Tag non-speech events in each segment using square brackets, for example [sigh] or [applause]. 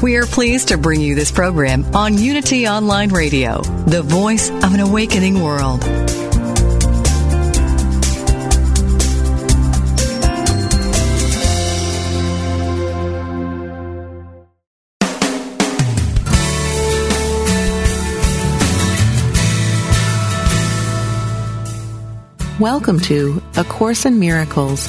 We are pleased to bring you this program on Unity Online Radio, the voice of an awakening world. Welcome to A Course in Miracles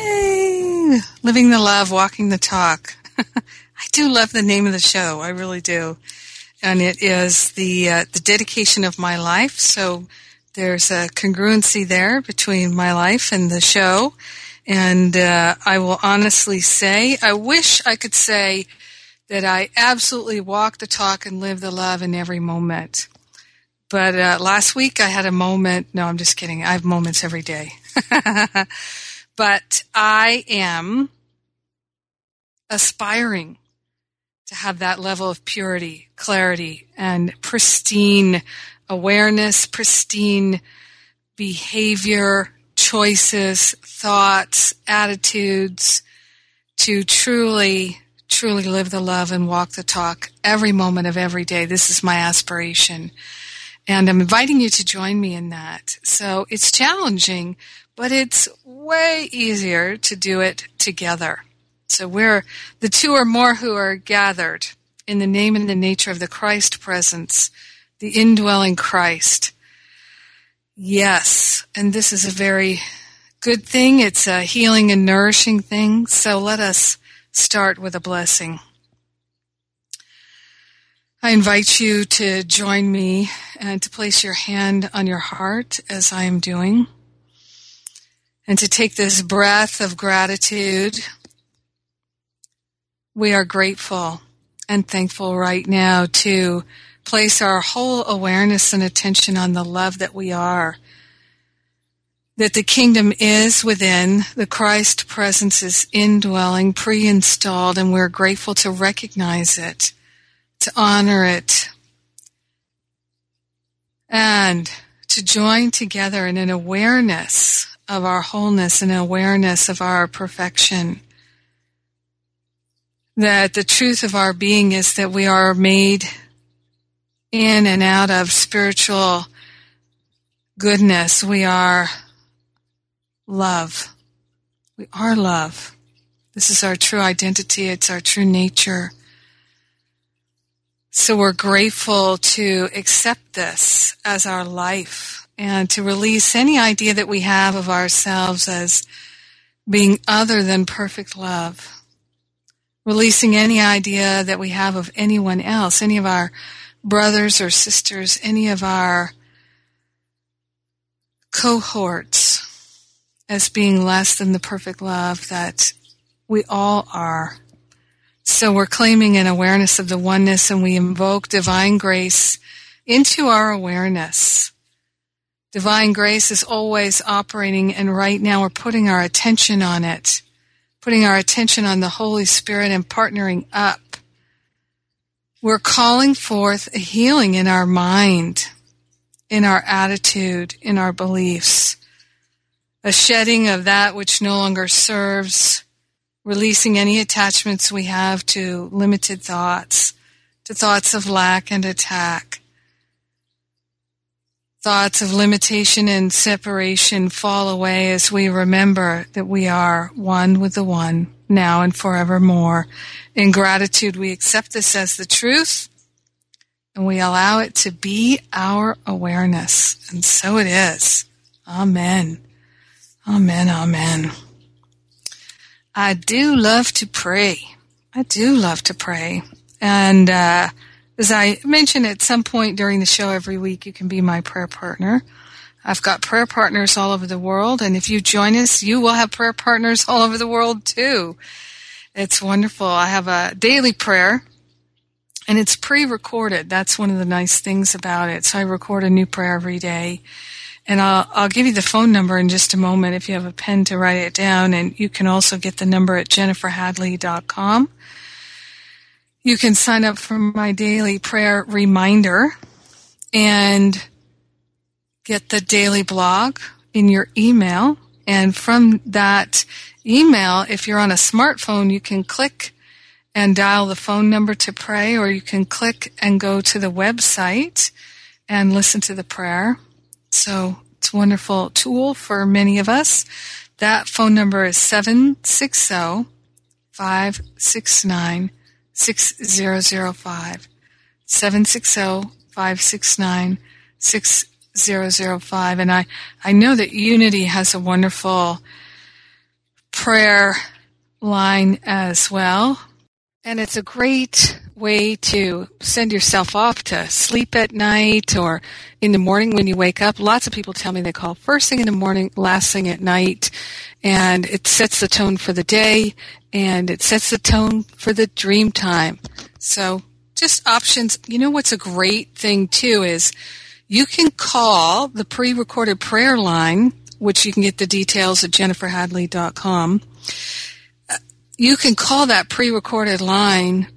Living the love, walking the talk. [laughs] I do love the name of the show. I really do. And it is the uh, the dedication of my life. So there's a congruency there between my life and the show. And uh, I will honestly say, I wish I could say that I absolutely walk the talk and live the love in every moment. But uh, last week I had a moment. No, I'm just kidding. I have moments every day. [laughs] but I am aspiring to have that level of purity, clarity, and pristine awareness, pristine behavior, choices, thoughts, attitudes to truly, truly live the love and walk the talk every moment of every day. This is my aspiration. And I'm inviting you to join me in that. So it's challenging, but it's way easier to do it together. So we're the two or more who are gathered in the name and the nature of the Christ presence, the indwelling Christ. Yes, and this is a very good thing. It's a healing and nourishing thing. So let us start with a blessing. I invite you to join me and to place your hand on your heart as I am doing, and to take this breath of gratitude. We are grateful and thankful right now to place our whole awareness and attention on the love that we are. That the kingdom is within, the Christ presence is indwelling, pre installed, and we're grateful to recognize it to honor it, and to join together in an awareness of our wholeness and awareness of our perfection. That the truth of our being is that we are made in and out of spiritual goodness. We are love. We are love. This is our true identity. It's our true nature. So we're grateful to accept this as our life and to release any idea that we have of ourselves as being other than perfect love. Releasing any idea that we have of anyone else, any of our brothers or sisters, any of our cohorts as being less than the perfect love that we all are. So we're claiming an awareness of the oneness and we invoke divine grace into our awareness. Divine grace is always operating and right now we're putting our attention on it, putting our attention on the Holy Spirit and partnering up. We're calling forth a healing in our mind, in our attitude, in our beliefs, a shedding of that which no longer serves, releasing any attachments we have to limited thoughts, to thoughts of lack and attack. Thoughts of limitation and separation fall away as we remember that we are one with the One, now and forevermore. In gratitude, we accept this as the truth, and we allow it to be our awareness. And so it is. Amen. Amen. Amen. I do love to pray. I do love to pray. And uh, as I mentioned at some point during the show every week, you can be my prayer partner. I've got prayer partners all over the world, and if you join us, you will have prayer partners all over the world too. It's wonderful. I have a daily prayer, and it's pre recorded. That's one of the nice things about it. So I record a new prayer every day. And I'll, I'll give you the phone number in just a moment if you have a pen to write it down. And you can also get the number at jenniferhadley.com. You can sign up for my daily prayer reminder and get the daily blog in your email. And from that email, if you're on a smartphone, you can click and dial the phone number to pray, or you can click and go to the website and listen to the prayer. So it's a wonderful tool for many of us. That phone number is 760 569 6005. 760 569 6005. And I, I know that Unity has a wonderful prayer line as well. And it's a great way to send yourself off to sleep at night or in the morning when you wake up. Lots of people tell me they call first thing in the morning, last thing at night, and it sets the tone for the day and it sets the tone for the dream time. So just options. You know what's a great thing too is you can call the pre-recorded prayer line, which you can get the details at jenniferhadley.com uh, you can call that pre-recorded line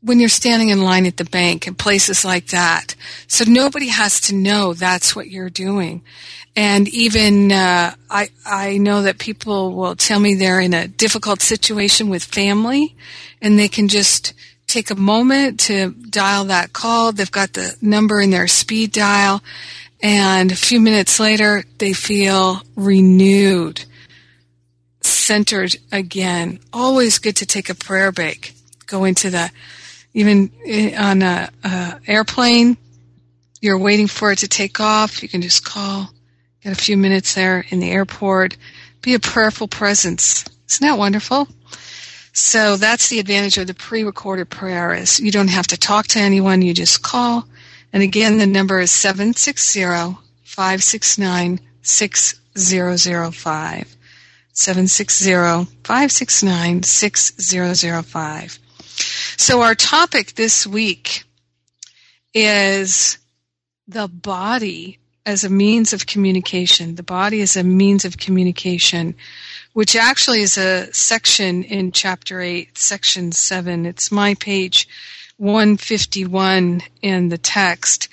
when you're standing in line at the bank and places like that. So nobody has to know that's what you're doing. And even uh, I I know that people will tell me they're in a difficult situation with family, and they can just take a moment to dial that call. They've got the number in their speed dial, and a few minutes later they feel renewed centered again. Always good to take a prayer break. Go into the, even on a, a airplane, you're waiting for it to take off. You can just call, get a few minutes there in the airport. Be a prayerful presence. Isn't that wonderful? So that's the advantage of the pre-recorded prayer is you don't have to talk to anyone. You just call. And again, the number is 760 569 6005. 760-569-6005. So our topic this week is the body as a means of communication. The body is a means of communication, which actually is a section in chapter 8, section 7. It's my page 151 in the text.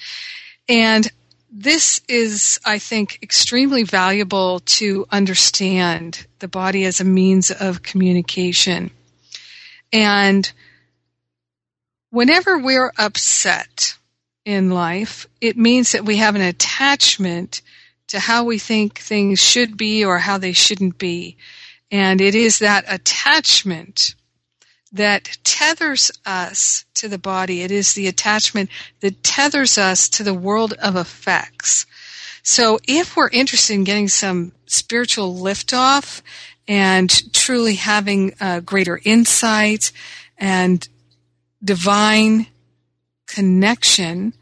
And this is, I think, extremely valuable to understand the body as a means of communication. And whenever we're upset in life, it means that we have an attachment to how we think things should be or how they shouldn't be. And it is that attachment that tethers us to the body. It is the attachment that tethers us to the world of effects. So if we're interested in getting some spiritual liftoff and truly having a greater insight and divine connection,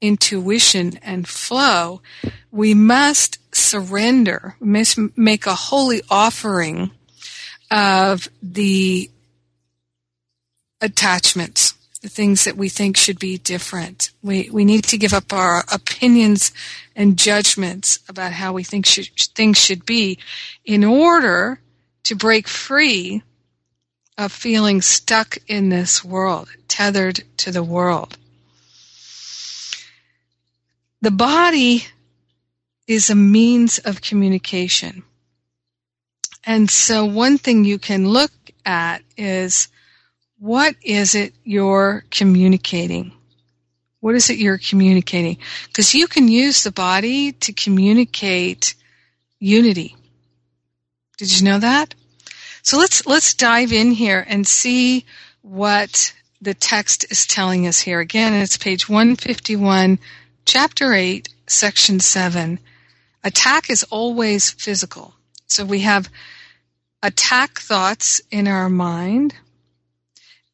intuition, and flow, we must surrender, we must make a holy offering of the attachments, the things that we think should be different. We, we need to give up our opinions and judgments about how we think things should be in order to break free of feeling stuck in this world, tethered to the world. The body is a means of communication. And so one thing you can look at is what is it you're communicating? What is it you're communicating? Because you can use the body to communicate unity. Did you know that? So let's let's dive in here and see what the text is telling us here. Again, it's page 151, chapter 8, section 7. Attack is always physical. So we have attack thoughts in our mind.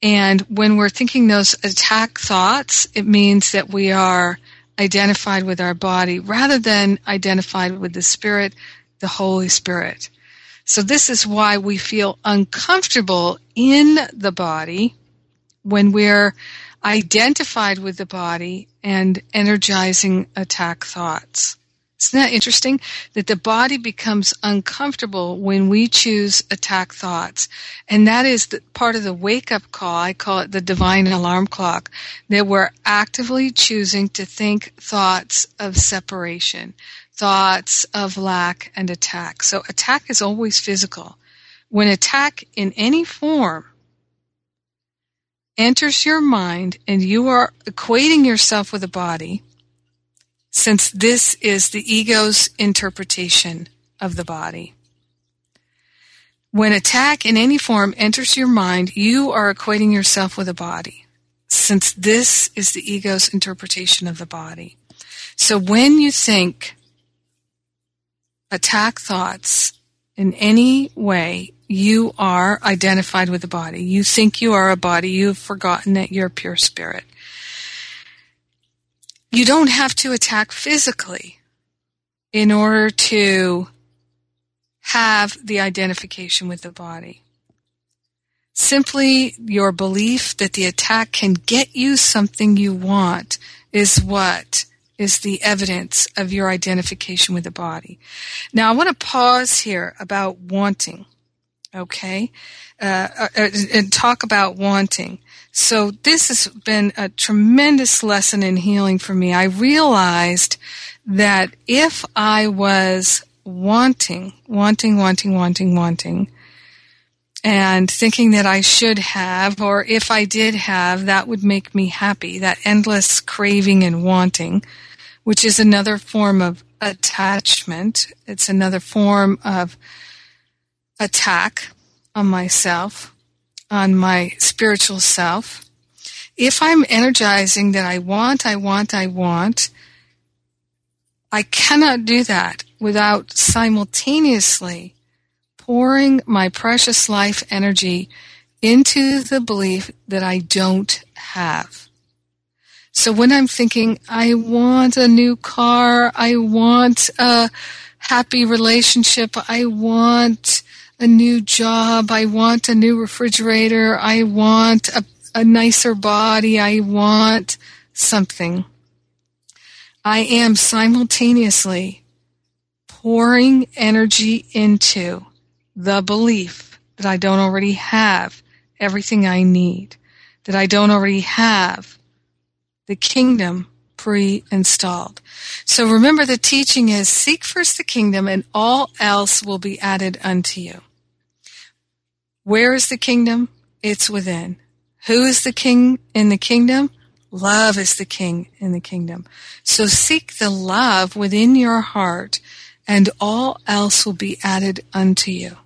And when we're thinking those attack thoughts, it means that we are identified with our body rather than identified with the Spirit, the Holy Spirit. So this is why we feel uncomfortable in the body when we're identified with the body and energizing attack thoughts. Isn't that interesting? That the body becomes uncomfortable when we choose attack thoughts. And that is the, part of the wake up call. I call it the divine alarm clock. That we're actively choosing to think thoughts of separation, thoughts of lack and attack. So attack is always physical. When attack in any form enters your mind and you are equating yourself with a body, since this is the ego's interpretation of the body. When attack in any form enters your mind, you are equating yourself with a body, since this is the ego's interpretation of the body. So when you think attack thoughts in any way, you are identified with the body. You think you are a body. You've forgotten that you're pure spirit. You don't have to attack physically in order to have the identification with the body. Simply your belief that the attack can get you something you want is what is the evidence of your identification with the body. Now I want to pause here about wanting okay, uh, uh, uh, and talk about wanting. So this has been a tremendous lesson in healing for me. I realized that if I was wanting, wanting, wanting, wanting, wanting, and thinking that I should have, or if I did have, that would make me happy. That endless craving and wanting, which is another form of attachment. It's another form of attack on myself, on my spiritual self, if I'm energizing that I want, I want, I want, I cannot do that without simultaneously pouring my precious life energy into the belief that I don't have. So when I'm thinking, I want a new car, I want a happy relationship, I want a new job. I want a new refrigerator. I want a, a nicer body. I want something. I am simultaneously pouring energy into the belief that I don't already have everything I need, that I don't already have the kingdom pre-installed. So remember the teaching is seek first the kingdom and all else will be added unto you. Where is the kingdom? It's within. Who is the king in the kingdom? Love is the king in the kingdom. So seek the love within your heart and all else will be added unto you.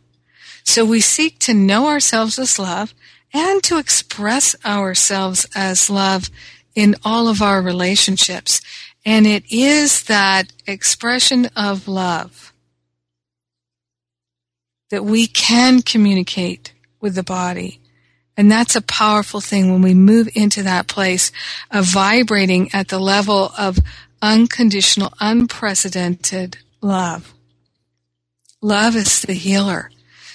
So we seek to know ourselves as love and to express ourselves as love in all of our relationships. And it is that expression of love that we can communicate with the body. And that's a powerful thing when we move into that place of vibrating at the level of unconditional, unprecedented love. Love is the healer.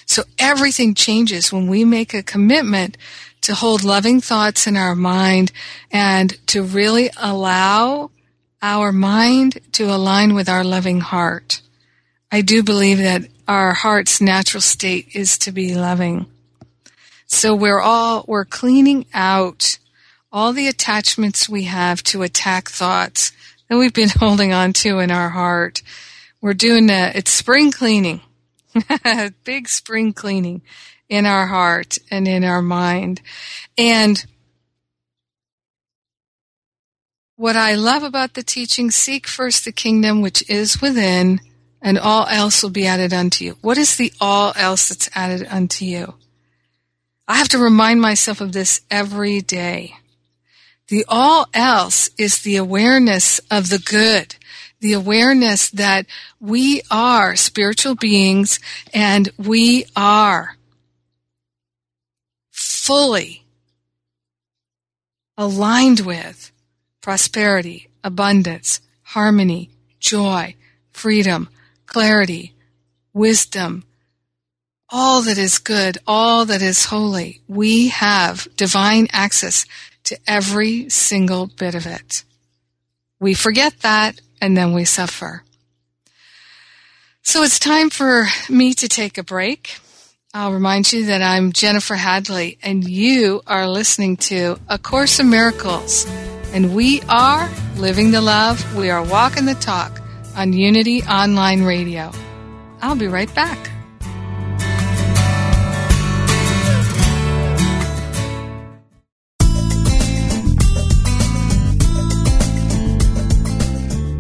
So everything changes when we make a commitment to hold loving thoughts in our mind and to really allow our mind to align with our loving heart. I do believe that our heart's natural state is to be loving. So we're all, we're cleaning out all the attachments we have to attack thoughts that we've been [laughs] holding on to in our heart. We're doing a, it's spring cleaning, [laughs] big spring cleaning in our heart and in our mind. And what I love about the teaching, seek first the kingdom which is within and all else will be added unto you. What is the all else that's added unto you? I have to remind myself of this every day. The all else is the awareness of the good, the awareness that we are spiritual beings and we are fully aligned with prosperity, abundance, harmony, joy, freedom, clarity, wisdom, all that is good, all that is holy. We have divine access to every single bit of it. We forget that and then we suffer. So it's time for me to take a break. I'll remind you that I'm Jennifer Hadley and you are listening to A Course in Miracles. And we are living the love. We are walking the talk on Unity Online Radio. I'll be right back.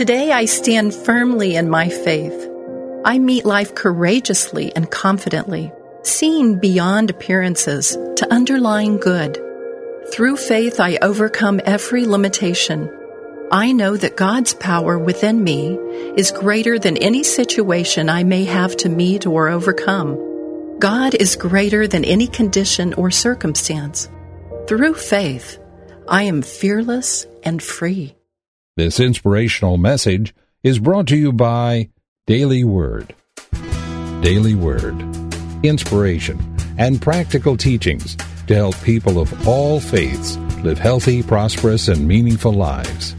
Today I stand firmly in my faith. I meet life courageously and confidently, seeing beyond appearances to underlying good. Through faith, I overcome every limitation. I know that God's power within me is greater than any situation I may have to meet or overcome. God is greater than any condition or circumstance. Through faith, I am fearless and free. This inspirational message is brought to you by Daily Word. Daily Word. Inspiration and practical teachings to help people of all faiths live healthy, prosperous, and meaningful lives.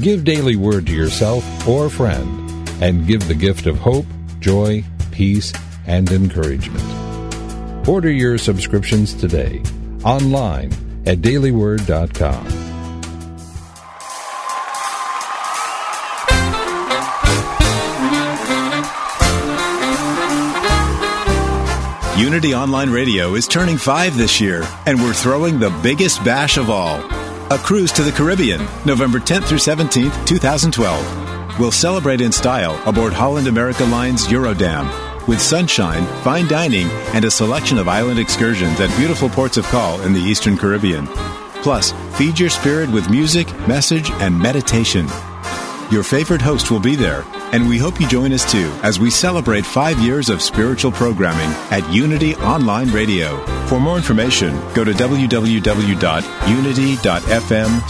Give Daily Word to yourself or a friend and give the gift of hope, joy, peace, and encouragement. Order your subscriptions today online at dailyword.com. Unity Online Radio is turning five this year, and we're throwing the biggest bash of all a cruise to the Caribbean, November 10th through 17th, 2012. We'll celebrate in style aboard Holland America Line's Eurodam with sunshine, fine dining, and a selection of island excursions at beautiful ports of call in the Eastern Caribbean. Plus, feed your spirit with music, message, and meditation. Your favorite host will be there, and we hope you join us too as we celebrate five years of spiritual programming at Unity Online Radio. For more information, go to www.unity.fm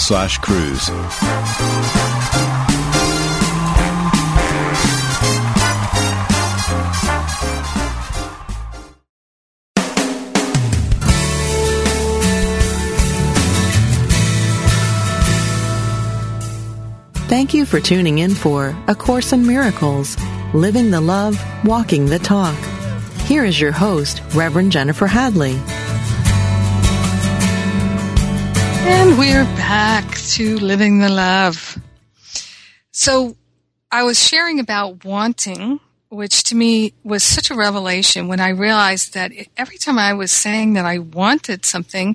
slash cruise. Thank you for tuning in for A Course in Miracles, Living the Love, Walking the Talk. Here is your host, Reverend Jennifer Hadley. And we're back to Living the Love. So I was sharing about wanting, which to me was such a revelation when I realized that every time I was saying that I wanted something,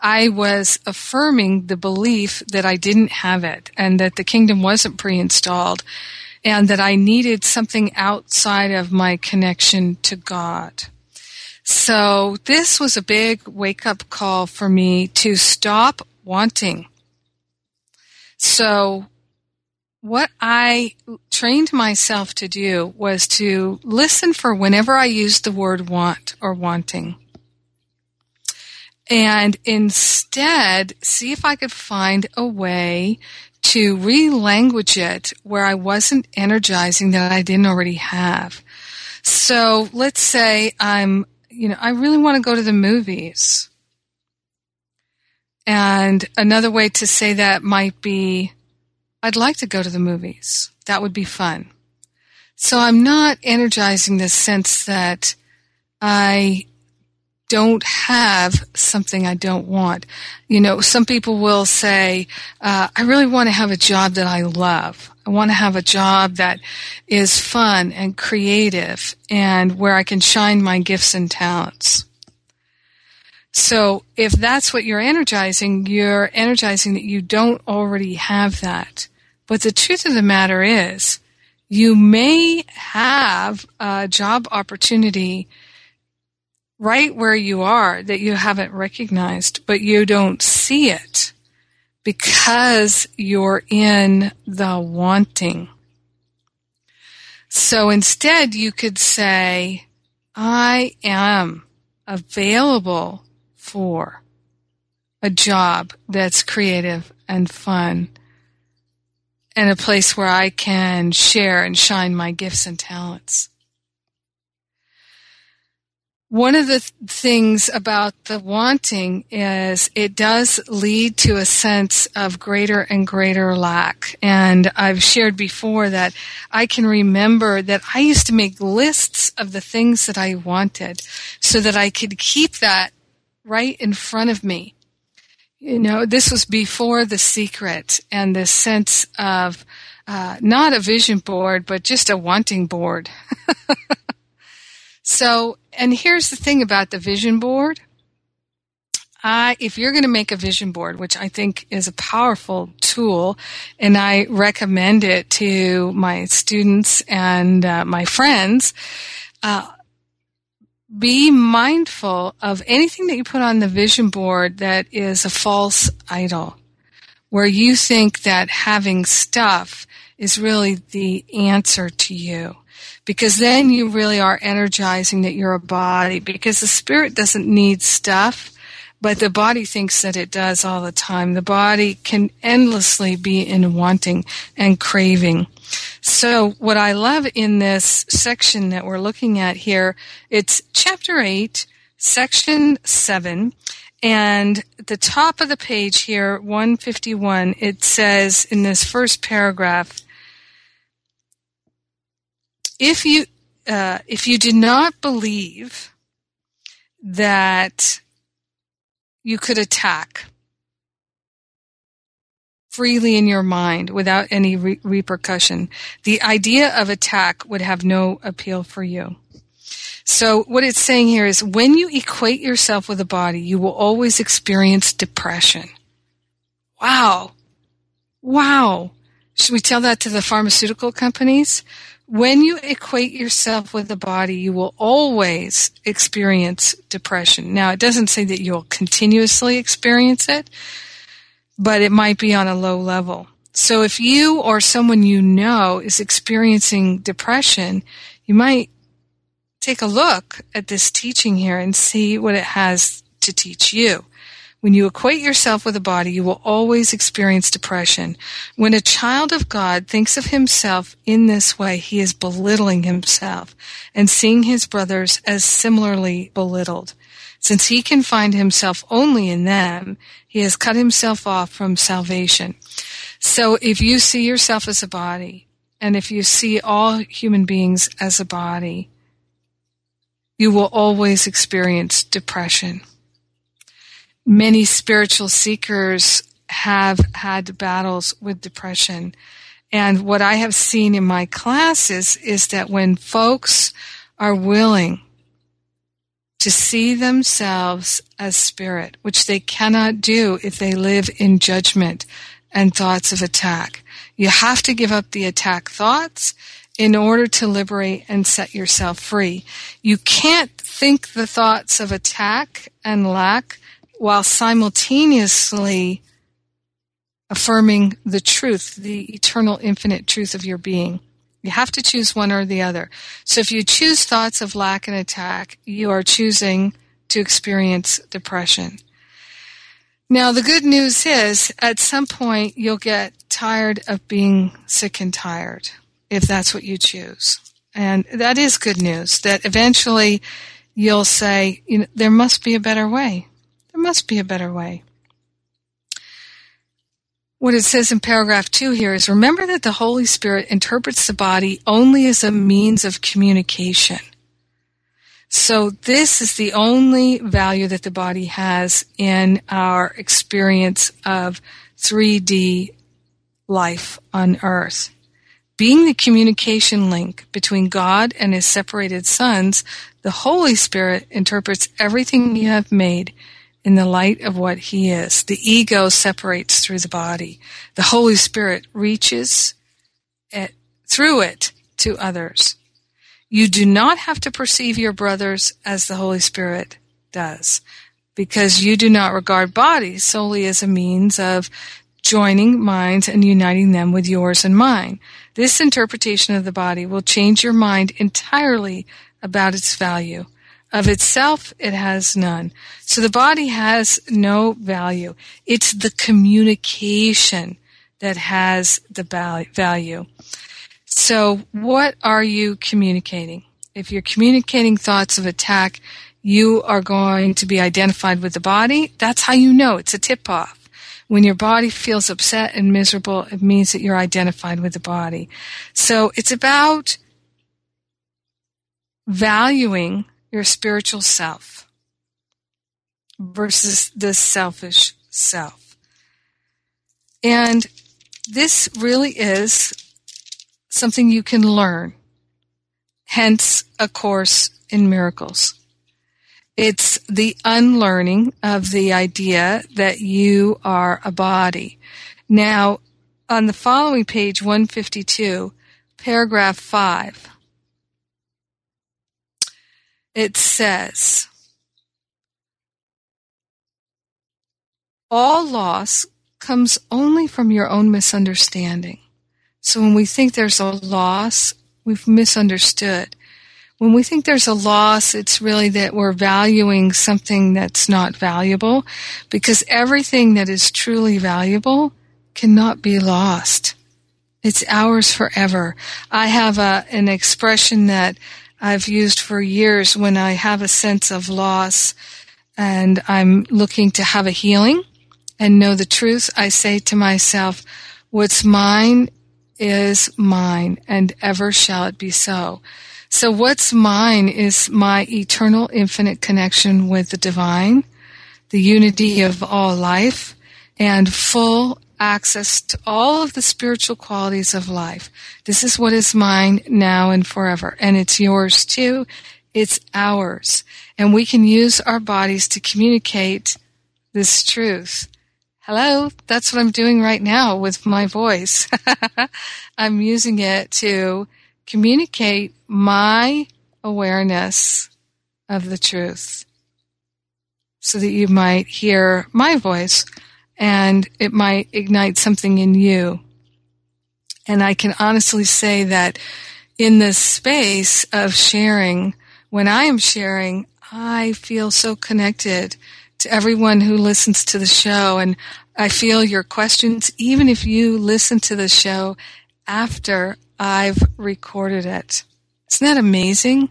I was affirming the belief that I didn't have it and that the kingdom wasn't pre-installed and that I needed something outside of my connection to God. So this was a big wake up call for me to stop wanting. So what I trained myself to do was to listen for whenever I used the word want or wanting and instead see if I could find a way to relanguage it where I wasn't energizing that I didn't already have. So let's say I'm, you know, I really want to go to the movies. And another way to say that might be, I'd like to go to the movies. That would be fun. So I'm not energizing the sense that I don't have something I don't want. You know, some people will say, uh, I really want to have a job that I love. I want to have a job that is fun and creative and where I can shine my gifts and talents. So if that's what you're energizing, you're energizing that you don't already have that. But the truth of the matter is, you may have a job opportunity right where you are that you haven't recognized, but you don't see it because you're in the wanting. So instead, you could say, I am available for a job that's creative and fun and a place where I can share and shine my gifts and talents. One of the things about the wanting is it does lead to a sense of greater and greater lack. And I've shared before that I can remember that I used to make lists of the things that I wanted so that I could keep that right in front of me. You know, this was before the secret and the sense of uh, not a vision board, but just a wanting board. [laughs] so, and here's the thing about the vision board. I, if you're going to make a vision board, which I think is a powerful tool, and I recommend it to my students and uh, my friends, uh, be mindful of anything that you put on the vision board that is a false idol, where you think that having stuff is really the answer to you. Because then you really are energizing that you're a body, because the spirit doesn't need stuff, but the body thinks that it does all the time. The body can endlessly be in wanting and craving. So what I love in this section that we're looking at here, it's chapter 8, section 7, and the top of the page here, 151, it says in this first paragraph, if you, uh, if you did not believe that you could attack freely in your mind without any re- repercussion. The idea of attack would have no appeal for you. So what it's saying here is when you equate yourself with a body, you will always experience depression. Wow. Wow. Should we tell that to the pharmaceutical companies? When you equate yourself with the body, you will always experience depression. Now, it doesn't say that you'll continuously experience it, but it might be on a low level. So if you or someone you know is experiencing depression, you might take a look at this teaching here and see what it has to teach you. When you equate yourself with a body, you will always experience depression. When a child of God thinks of himself in this way, he is belittling himself and seeing his brothers as similarly belittled. Since he can find himself only in them, he has cut himself off from salvation. So if you see yourself as a body, and if you see all human beings as a body, you will always experience depression. Many spiritual seekers have had battles with depression. And what I have seen in my classes is that when folks are willing to see themselves as spirit, which they cannot do if they live in judgment and thoughts of attack. You have to give up the attack thoughts in order to liberate and set yourself free. You can't think the thoughts of attack and lack while simultaneously affirming the truth, the eternal infinite truth of your being. You have to choose one or the other. So if you choose thoughts of lack and attack, you are choosing to experience depression. Now, the good news is at some point you'll get tired of being sick and tired if that's what you choose. And that is good news that eventually you'll say, you know, there must be a better way. There must be a better way what it says in paragraph two here is remember that the Holy Spirit interprets the body only as a means of communication. So this is the only value that the body has in our experience of 3D life on earth. Being the communication link between God and his separated sons, the Holy Spirit interprets everything you have made in the light of what he is. The ego separates through the body. The Holy Spirit reaches it, through it to others. You do not have to perceive your brothers as the Holy Spirit does, because you do not regard bodies solely as a means of joining minds and uniting them with yours and mine. This interpretation of the body will change your mind entirely about its value. Of itself, it has none. So the body has no value. It's the communication that has the value. So what are you communicating? If you're communicating thoughts of attack, you are going to be identified with the body. That's how you know it's a tip off. When your body feels upset and miserable, it means that you're identified with the body. So it's about valuing your spiritual self versus the selfish self. And this really is something you can learn. Hence, a course in miracles. It's the unlearning of the idea that you are a body. Now, on the following page, 152, paragraph 5, it says, All loss comes only from your own misunderstanding. So when we think there's a loss, we've misunderstood. When we think there's a loss, it's really that we're valuing something that's not valuable because everything that is truly valuable cannot be lost. It's ours forever. I have a, an expression that I've used for years when I have a sense of loss and I'm looking to have a healing and know the truth. I say to myself, what's mine is mine and ever shall it be so. So what's mine is my eternal infinite connection with the divine, the unity of all life, and full access to all of the spiritual qualities of life. This is what is mine now and forever. And it's yours too. It's ours. And we can use our bodies to communicate this truth. Hello, that's what I'm doing right now with my voice. [laughs] I'm using it to communicate my awareness of the truth so that you might hear my voice and it might ignite something in you. And I can honestly say that in this space of sharing, when I am sharing, I feel so connected to everyone who listens to the show. And I feel your questions, even if you listen to the show after I've recorded it. Isn't that amazing?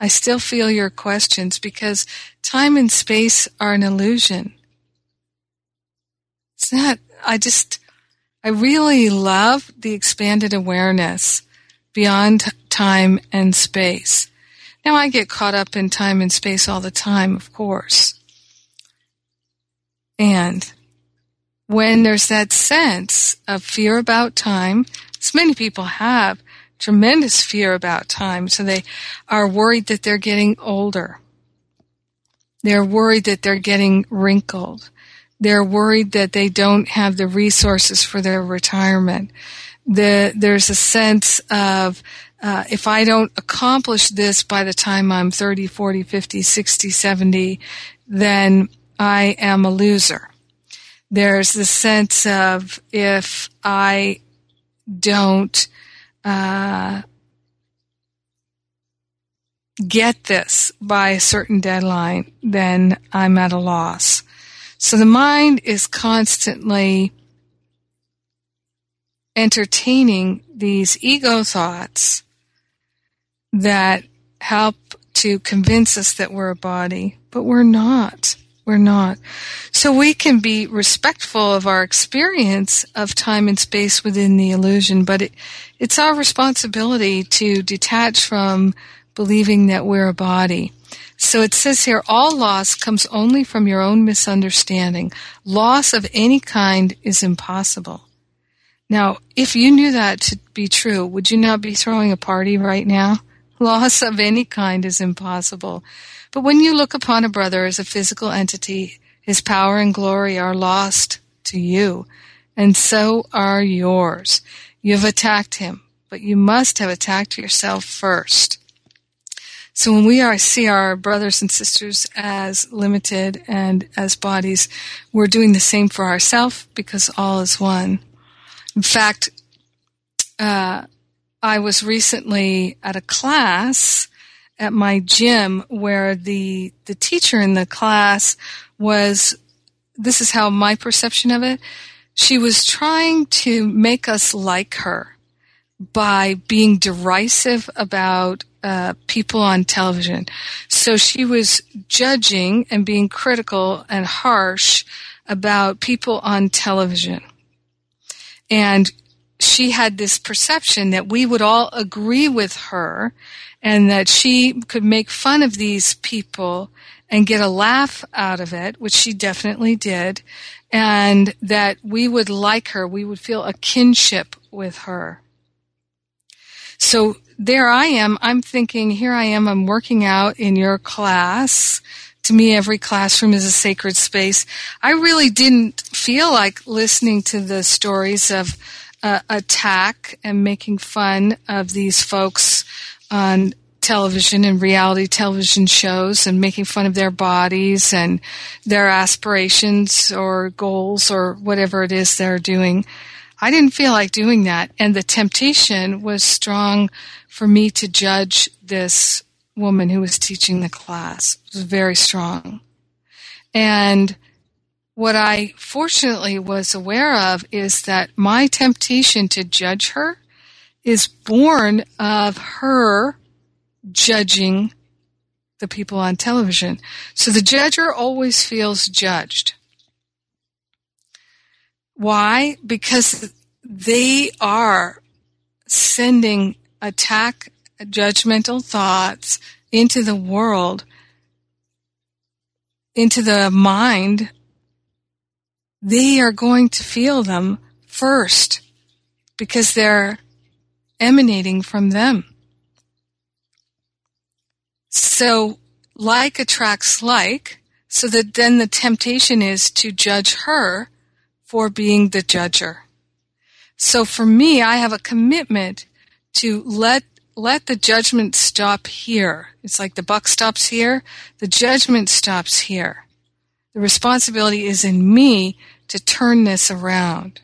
I still feel your questions because time and space are an illusion. Not, I just, I really love the expanded awareness beyond time and space. Now I get caught up in time and space all the time, of course. And when there's that sense of fear about time, as many people have, tremendous fear about time, so they are worried that they're getting older. They're worried that they're getting wrinkled. They're worried that they don't have the resources for their retirement. The, there's a sense of uh, if I don't accomplish this by the time I'm 30, 40, 50, 60, 70, then I am a loser. There's the sense of if I don't uh, get this by a certain deadline, then I'm at a loss. So the mind is constantly entertaining these ego thoughts that help to convince us that we're a body, but we're not. We're not. So we can be respectful of our experience of time and space within the illusion, but it, it's our responsibility to detach from believing that we're a body. So it says here, all loss comes only from your own misunderstanding. Loss of any kind is impossible. Now, if you knew that to be true, would you not be throwing a party right now? [laughs] Loss of any kind is impossible. But when you look upon a brother as a physical entity, his power and glory are lost to you, and so are yours. You have attacked him, but you must have attacked yourself first. So when we are, see our brothers and sisters as limited and as bodies, we're doing the same for ourselves because all is one. In fact, uh, I was recently at a class at my gym where the the teacher in the class was this is how my perception of it she was trying to make us like her by being derisive about uh, people on television. So she was judging and being critical and harsh about people on television. And she had this perception that we would all agree with her and that she could make fun of these people and get a laugh out of it, which she definitely did, and that we would like her, we would feel a kinship with her. So there I am. I'm thinking, here I am. I'm working out in your class. To me, every classroom is a sacred space. I really didn't feel like listening to the stories of uh, attack and making fun of these folks on television and reality television shows and making fun of their bodies and their aspirations or goals or whatever it is they're doing. I didn't feel like doing that. And the temptation was strong for me to judge this woman who was teaching the class. It was very strong. And what I fortunately was aware of is that my temptation to judge her is born of her judging the people on television. So the judger always feels judged. Why? Because they are sending attack judgmental thoughts into the world, into the mind. They are going to feel them first because they're emanating from them. So like attracts like, so that then the temptation is to judge her for being the judger. So for me, I have a commitment to let let the judgment stop here. It's like the buck stops here, the judgment stops here. The responsibility is in me to turn this around.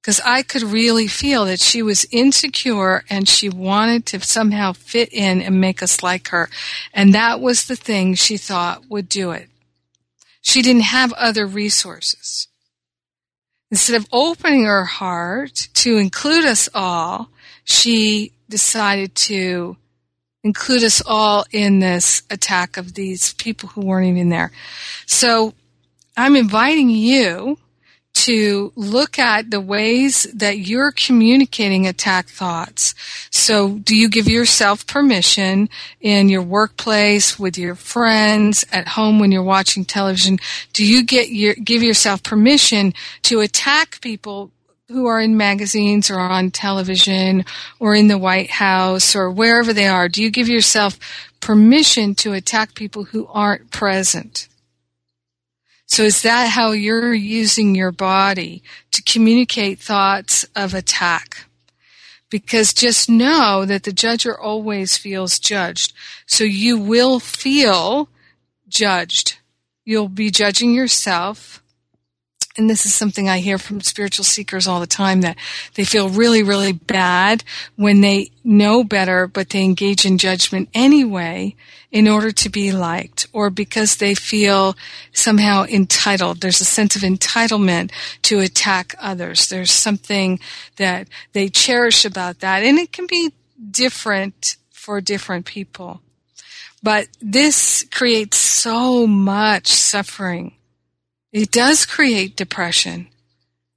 Because I could really feel that she was insecure and she wanted to somehow fit in and make us like her. And that was the thing she thought would do it. She didn't have other resources. Instead of opening her heart to include us all, she decided to include us all in this attack of these people who weren't even there. So I'm inviting you to look at the ways that you're communicating attack thoughts. So do you give yourself permission in your workplace, with your friends, at home when you're watching television? Do you get your, give yourself permission to attack people who are in magazines or on television or in the White House or wherever they are? Do you give yourself permission to attack people who aren't present? So is that how you're using your body to communicate thoughts of attack? Because just know that the judger always feels judged. So you will feel judged. You'll be judging yourself and this is something I hear from spiritual seekers all the time that they feel really, really bad when they know better, but they engage in judgment anyway in order to be liked or because they feel somehow entitled. There's a sense of entitlement to attack others. There's something that they cherish about that and it can be different for different people. But this creates so much suffering it does create depression.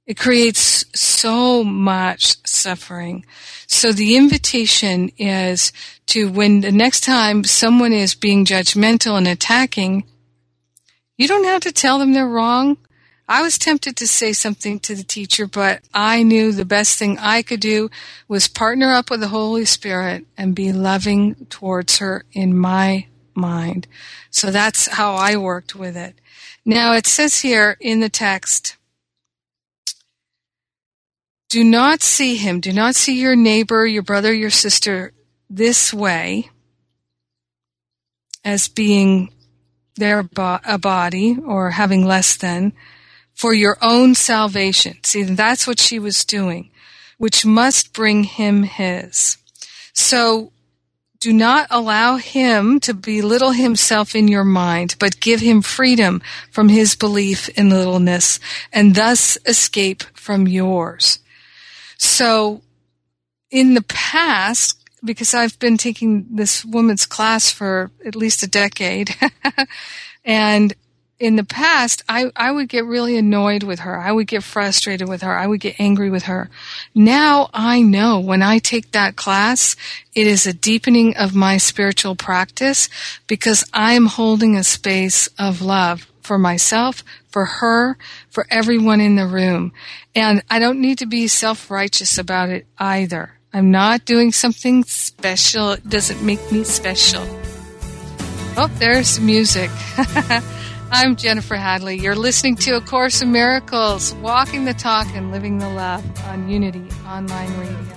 It creates so much suffering. So the invitation is to when the next time someone is being judgmental and attacking, you don't have to tell them they're wrong. I was tempted to say something to the teacher, but I knew the best thing I could do was partner up with the Holy Spirit and be loving towards her in my mind. So that's how I worked with it. Now it says here in the text, do not see him, do not see your neighbor, your brother, your sister this way as being their bo- a body or having less than for your own salvation. See, that's what she was doing, which must bring him his. So do not allow him to belittle himself in your mind, but give him freedom from his belief in littleness and thus escape from yours. So in the past, because I've been taking this woman's class for at least a decade, [laughs] and in the past, I, I would get really annoyed with her. I would get frustrated with her. I would get angry with her. Now I know when I take that class, it is a deepening of my spiritual practice because I'm holding a space of love for myself, for her, for everyone in the room. And I don't need to be self-righteous about it either. I'm not doing something special. It doesn't make me special. Oh, there's music. [laughs] I'm Jennifer Hadley. You're listening to A Course in Miracles, Walking the Talk and Living the Love on Unity Online Radio.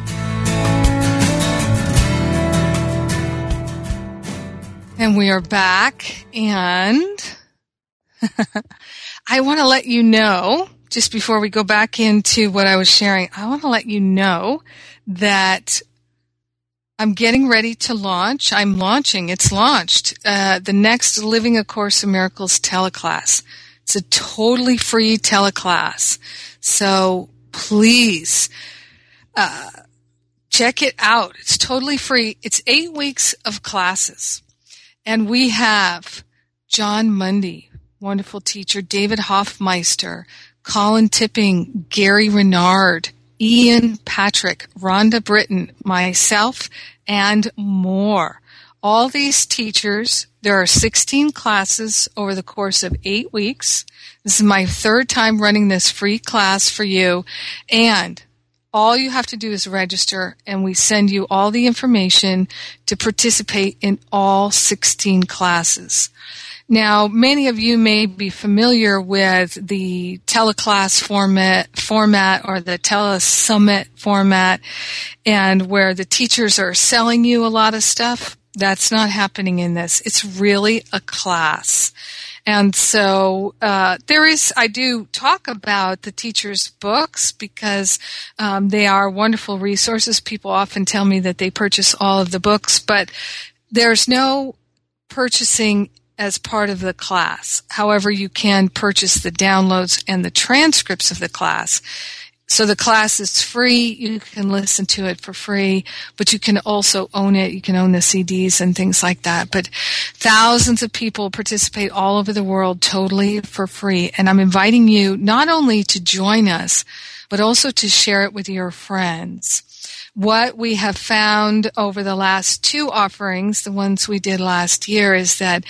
And we are back, and [laughs] I want to let you know, just before we go back into what I was sharing, I want to let you know that I'm getting ready to launch. I'm launching. It's launched. Uh, the next Living a Course in Miracles teleclass. It's a totally free teleclass. So please, uh, check it out. It's totally free. It's eight weeks of classes. And we have Jon Mundy, wonderful teacher, David Hoffmeister, Colin Tipping, Gary Renard, Ian Patrick, Rhonda Britten, myself, and more. All these teachers, there are 16 classes over the course of eight weeks. This is my third time running this free class for you. And all you have to do is register and we send you all the information to participate in all 16 classes. Now, many of you may be familiar with the teleclass format, format or the telesummit format and where the teachers are selling you a lot of stuff. That's not happening in this. It's really a class. And so uh, there is, I do talk about the teachers' books because um, they are wonderful resources. People often tell me that they purchase all of the books, but there's no purchasing as part of the class. However, you can purchase the downloads and the transcripts of the class. So the class is free. You can listen to it for free, but you can also own it. You can own the CDs and things like that. But thousands of people participate all over the world totally for free. And I'm inviting you not only to join us, but also to share it with your friends what we have found over the last two offerings, the ones we did last year, is that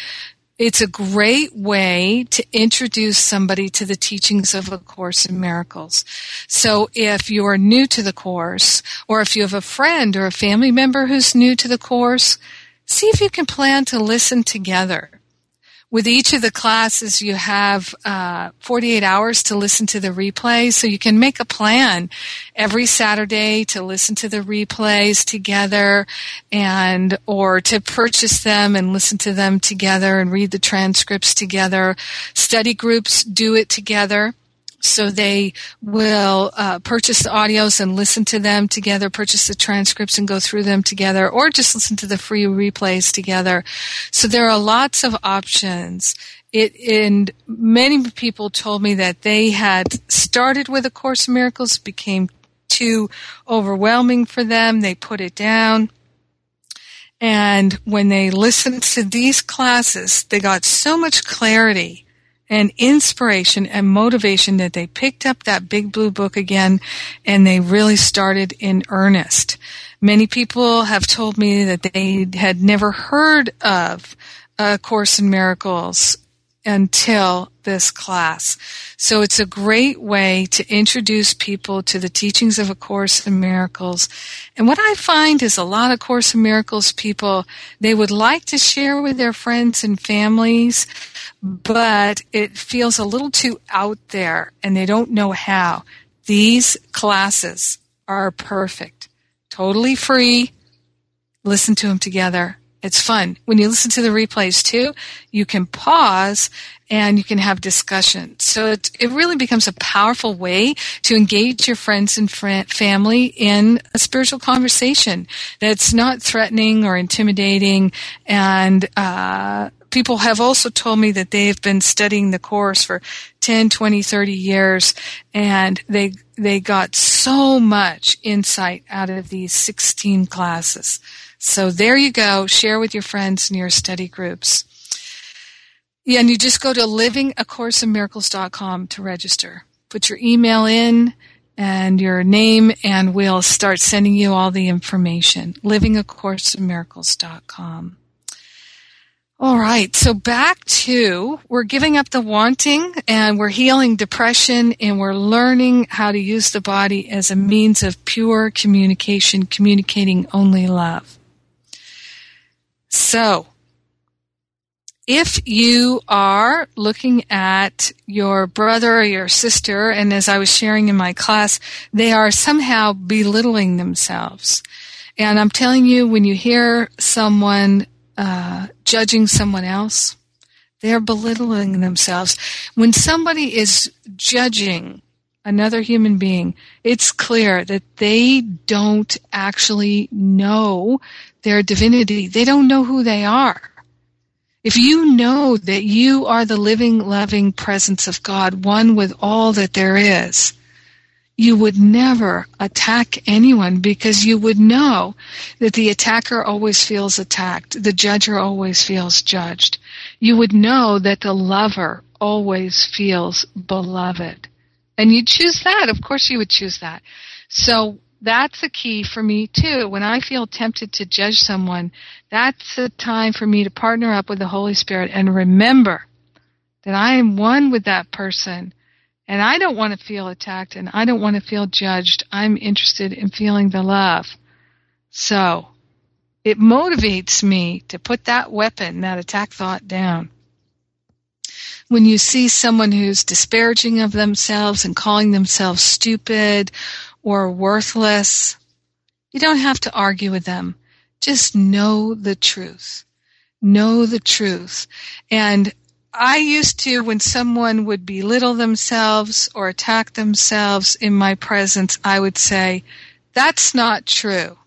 it's a great way to introduce somebody to the teachings of A Course in Miracles. So if you're new to the course, or if you have a friend or a family member who's new to the course, see if you can plan to listen together with each of the classes, you have uh, 48 hours to listen to the replay. So you can make a plan every Saturday to listen to the replays together and, or to purchase them and listen to them together and read the transcripts together. Study groups do it together. So they will uh, purchase the audios and listen to them together, purchase the transcripts and go through them together, or just listen to the free replays together. So there are lots of options. It, and many people told me that they had started with A Course in Miracles, became too overwhelming for them. They put it down. And when they listened to these classes, they got so much clarity and inspiration and motivation that they picked up that big blue book again and they really started in earnest. Many people have told me that they had never heard of A Course in Miracles until this class. So it's a great way to introduce people to the teachings of A Course in Miracles. And what I find is a lot of Course in Miracles people, they would like to share with their friends and families, but it feels a little too out there and they don't know how. These classes are perfect. Totally free. Listen to them together it's fun. When you listen to the replays too, you can pause and you can have discussion. So it, it really becomes a powerful way to engage your friends and family in a spiritual conversation that's not threatening or intimidating. And, uh, people have also told me that they've been studying the course for 10, 20, 30 years and they, they got so much insight out of these 16 classes. So there you go. Share with your friends in your study groups. Yeah, and you just go to livingacourseinmiracles.com to register. Put your email in and your name and we'll start sending you all the information. livingacourseinmiracles.com. All right. So back to we're giving up the wanting and we're healing depression and we're learning how to use the body as a means of pure communication, communicating only love. So, if you are looking at your brother or your sister, and as I was sharing in my class, they are somehow belittling themselves. And I'm telling you, when you hear someone uh, judging someone else, they're belittling themselves. When somebody is judging another human being, it's clear that they don't actually know their divinity. They don't know who they are. If you know that you are the living, loving presence of God, one with all that there is, you would never attack anyone because you would know that the attacker always feels attacked. The judger always feels judged. You would know that the lover always feels beloved. And you choose that. Of course you would choose that. So that's a key for me too. When I feel tempted to judge someone, that's a time for me to partner up with the Holy Spirit and remember that I am one with that person And I don't want to feel attacked and I don't want to feel judged. I'm interested in feeling the love. So it motivates me to put that weapon, that attack thought down. When you see someone who's disparaging of themselves and calling themselves stupid or worthless, you don't have to argue with them. Just know the truth. Know the truth. And I used to, when someone would belittle themselves or attack themselves in my presence, I would say, that's not true.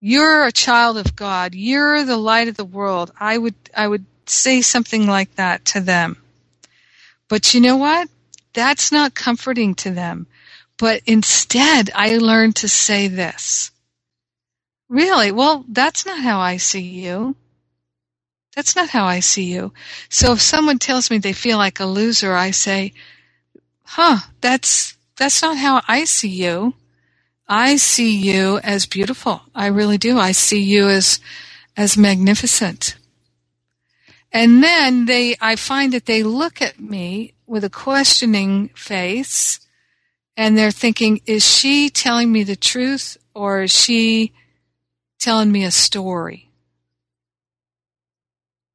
You're a child of God. You're the light of the world. I would, I would say something like that to them. But you know what? That's not comforting to them. But instead, I learned to say this. Really? Well, that's not how I see you. That's not how I see you. So if someone tells me they feel like a loser, I say, huh, that's, that's not how I see you. I see you as beautiful. I really do. I see you as, as magnificent. And then they, I find that they look at me with a questioning face and they're thinking, is she telling me the truth or is she telling me a story?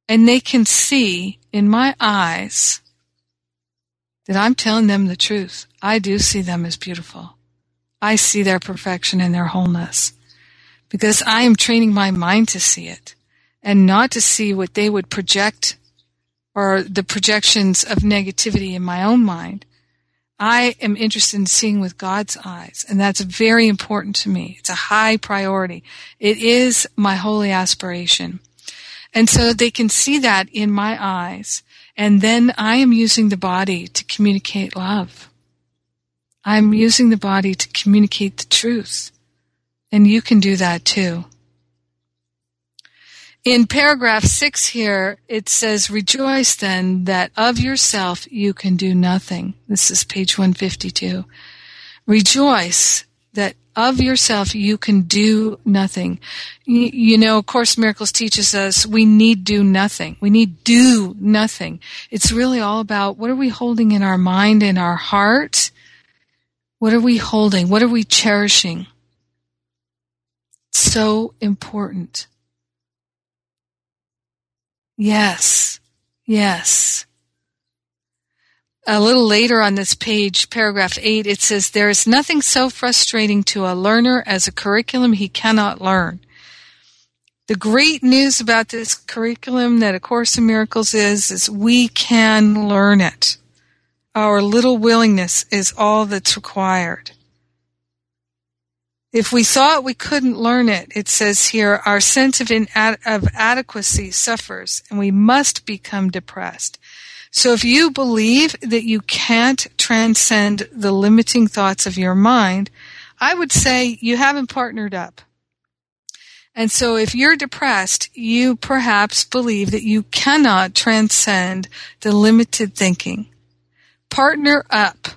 And they can see in my eyes that I'm telling them the truth. I do see them as beautiful. I see their perfection and their wholeness because I am training my mind to see it and not to see what they would project or the projections of negativity in my own mind. I am interested in seeing with God's eyes, and that's very important to me. It's a high priority. It is my holy aspiration. And so they can see that in my eyes, and then I am using the body to communicate love. I'm using the body to communicate the truth. And you can do that too. In paragraph six here, it says, Rejoice then that of yourself you can do nothing. This is page 152. Rejoice that of yourself you can do nothing. You, you know, Course Miracles teaches us we need do nothing. We need do nothing. It's really all about what are we holding in our mind and our heart? What are we holding? What are we cherishing? So important. Yes. Yes. A little later on this page, paragraph 8, it says, There is nothing so frustrating to a learner as a curriculum he cannot learn. The great news about this curriculum that A Course in Miracles is, is we can learn it. Our little willingness is all that's required. If we thought we couldn't learn it, it says here, our sense of, inad- of adequacy suffers and we must become depressed. So if you believe that you can't transcend the limiting thoughts of your mind, I would say you haven't partnered up. And so if you're depressed, you perhaps believe that you cannot transcend the limited thinking. Partner up.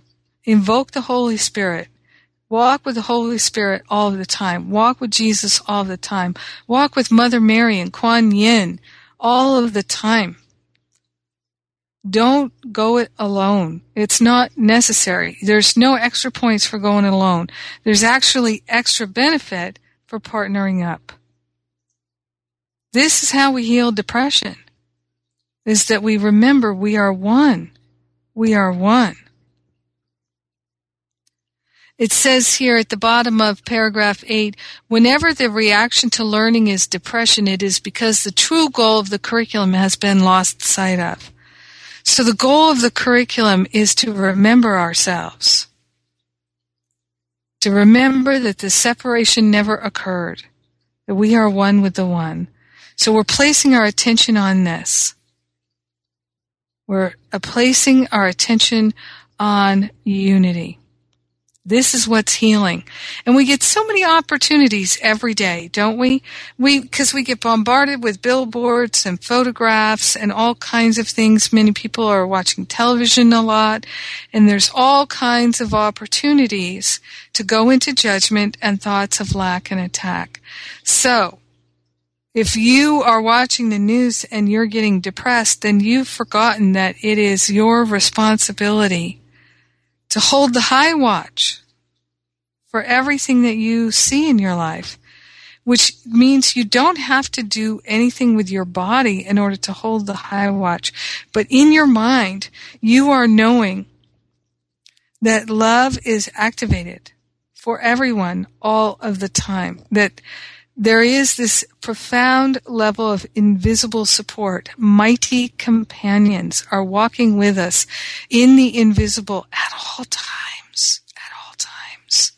Invoke the Holy Spirit. Walk with the Holy Spirit all the time. Walk with Jesus all the time. Walk with Mother Mary and Kuan Yin all of the time. Don't go it alone. It's not necessary. There's no extra points for going alone. There's actually extra benefit for partnering up. This is how we heal depression. Is that we remember we are one. We are one. It says here at the bottom of paragraph 8 whenever the reaction to learning is depression, it is because the true goal of the curriculum has been lost sight of. So the goal of the curriculum is to remember ourselves. To remember that the separation never occurred, that we are one with the one. So we're placing our attention on this. We're placing our attention on unity. This is what's healing. And we get so many opportunities every day, don't we? We, cause we get bombarded with billboards and photographs and all kinds of things. Many people are watching television a lot and there's all kinds of opportunities to go into judgment and thoughts of lack and attack. So, if you are watching the news and you're getting depressed, then you've forgotten that it is your responsibility to hold the high watch for everything that you see in your life, which means you don't have to do anything with your body in order to hold the high watch. But in your mind, you are knowing that love is activated for everyone all of the time. That there is this profound level of invisible support. Mighty companions are walking with us in the invisible at all times. At all times.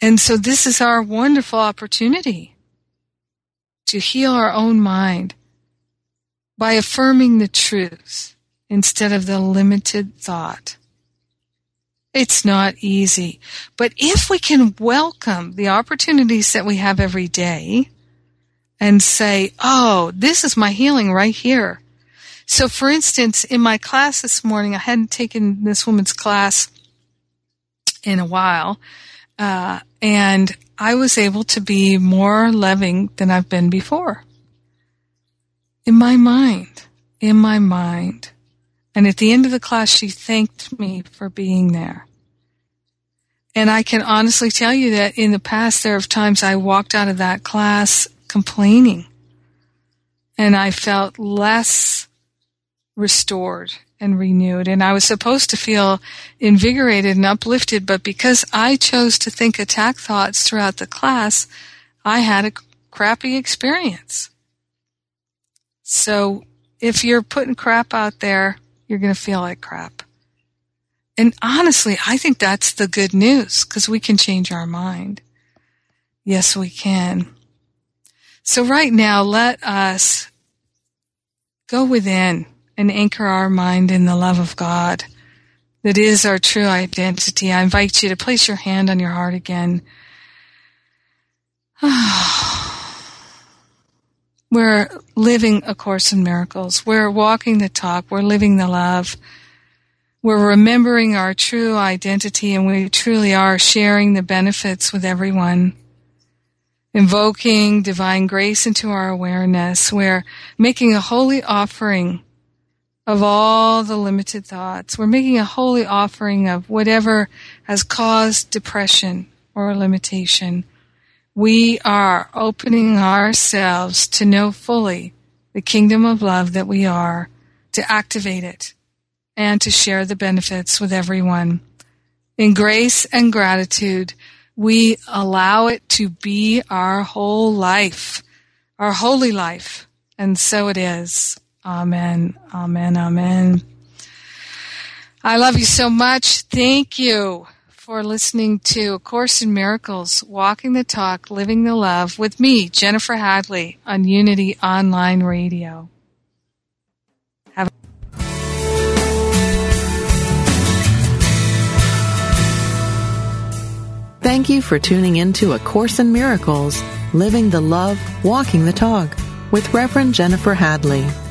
And so this is our wonderful opportunity to heal our own mind by affirming the truth instead of the limited thought. It's not easy. But if we can welcome the opportunities that we have every day and say, oh, this is my healing right here. So for instance, in my class this morning, I hadn't taken this woman's class in a while, uh, and I was able to be more loving than I've been before. In my mind, in my mind. And at the end of the class, she thanked me for being there. And I can honestly tell you that in the past, there have times I walked out of that class complaining. And I felt less restored and renewed. And I was supposed to feel invigorated and uplifted, but because I chose to think attack thoughts throughout the class, I had a crappy experience. So if you're putting crap out there, you're going to feel like crap. And honestly, I think that's the good news because we can change our mind. Yes, we can. So right now, let us go within and anchor our mind in the love of God that is our true identity. I invite you to place your hand on your heart again. [sighs] Oh. We're living A Course in Miracles. We're walking the talk. We're living the love. We're remembering our true identity and we truly are sharing the benefits with everyone. Invoking divine grace into our awareness. We're making a holy offering of all the limited thoughts. We're making a holy offering of whatever has caused depression or limitation we are opening ourselves to know fully the kingdom of love that we are, to activate it, and to share the benefits with everyone. In grace and gratitude, we allow it to be our whole life, our holy life. And so it is. Amen. Amen. Amen. I love you so much. Thank you for listening to A Course in Miracles, Walking the Talk, Living the Love with me, Jennifer Hadley, on Unity Online Radio. Have Thank you for tuning in to A Course in Miracles, Living the Love, Walking the Talk with Reverend Jennifer Hadley.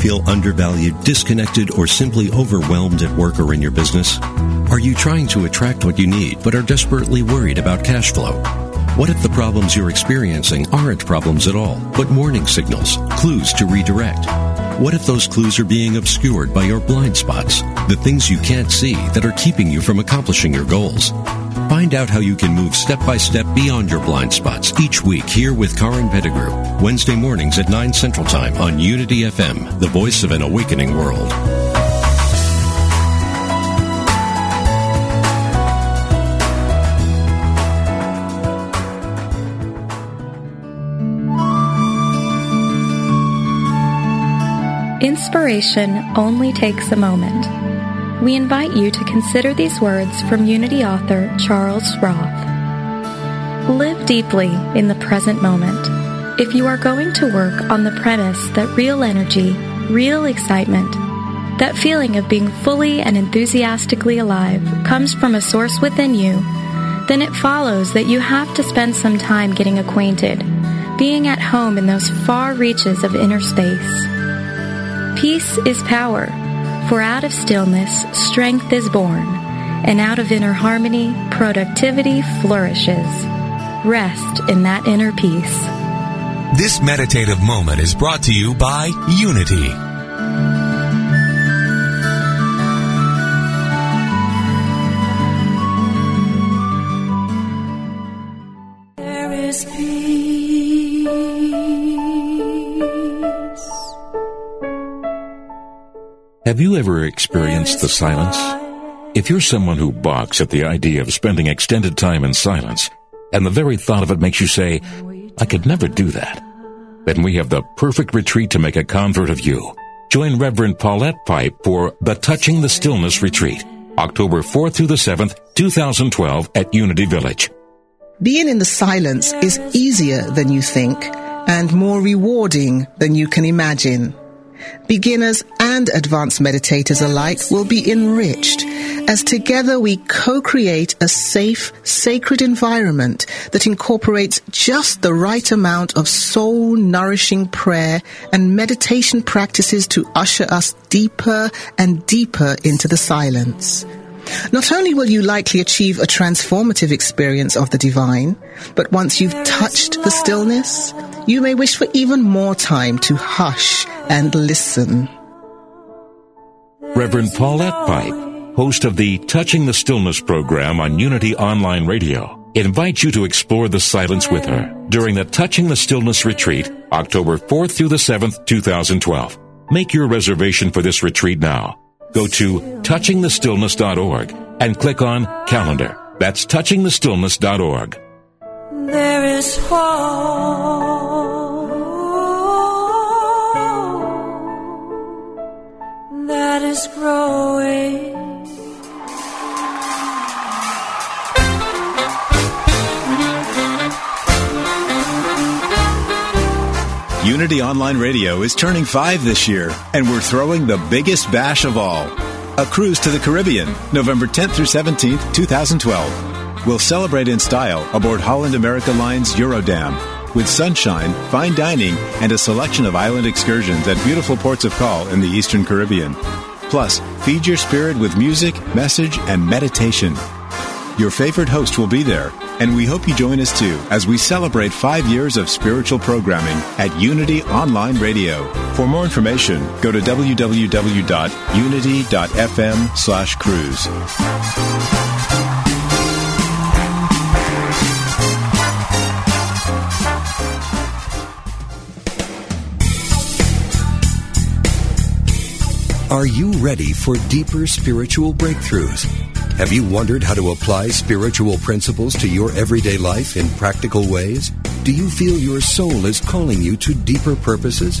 Feel undervalued, disconnected, or simply overwhelmed at work or in your business? Are you trying to attract what you need but are desperately worried about cash flow? What if the problems you're experiencing aren't problems at all, but warning signals, clues to redirect? What if those clues are being obscured by your blind spots, the things you can't see that are keeping you from accomplishing your goals? Find out how you can move step by step beyond your blind spots each week here with Karin Pettigrew. Wednesday mornings at 9 Central Time on Unity FM, the voice of an awakening world. Inspiration only takes a moment. We invite you to consider these words from Unity author Charles Roth. Live deeply in the present moment. If you are going to work on the premise that real energy, real excitement, that feeling of being fully and enthusiastically alive comes from a source within you, then it follows that you have to spend some time getting acquainted, being at home in those far reaches of inner space. Peace is power, for out of stillness strength is born, and out of inner harmony productivity flourishes. Rest in that inner peace. This meditative moment is brought to you by Unity. Have you ever experienced the silence? If you're someone who balks at the idea of spending extended time in silence, and the very thought of it makes you say, I could never do that, then we have the perfect retreat to make a convert of you. Join Reverend Paulette Pipe for the Touching the Stillness Retreat, October 4th through the 7th, 2012 at Unity Village. Being in the silence is easier than you think and more rewarding than you can imagine. Beginners and advanced meditators alike will be enriched as together we co-create a safe, sacred environment that incorporates just the right amount of soul nourishing prayer and meditation practices to usher us deeper and deeper into the silence. Not only will you likely achieve a transformative experience of the divine, but once you've touched the stillness, you may wish for even more time to hush and listen. Reverend Paulette Pipe, host of the Touching the Stillness program on Unity Online Radio, invites you to explore the silence with her during the Touching the Stillness retreat, October 4th through the 7th, 2012. Make your reservation for this retreat now. Go to touchingthestillness.org and click on calendar. That's touchingthestillness.org. There is hope that is growing. Unity Online Radio is turning five this year, and we're throwing the biggest bash of all a cruise to the Caribbean, November 10th through 17th, 2012. We'll celebrate in style aboard Holland America Line's Eurodam with sunshine, fine dining, and a selection of island excursions at beautiful ports of call in the Eastern Caribbean. Plus, feed your spirit with music, message, and meditation. Your favorite host will be there, and we hope you join us too as we celebrate five years of spiritual programming at Unity Online Radio. For more information, go to www.unity.fm slash cruise. Are you ready for deeper spiritual breakthroughs? Have you wondered how to apply spiritual principles to your everyday life in practical ways? Do you feel your soul is calling you to deeper purposes?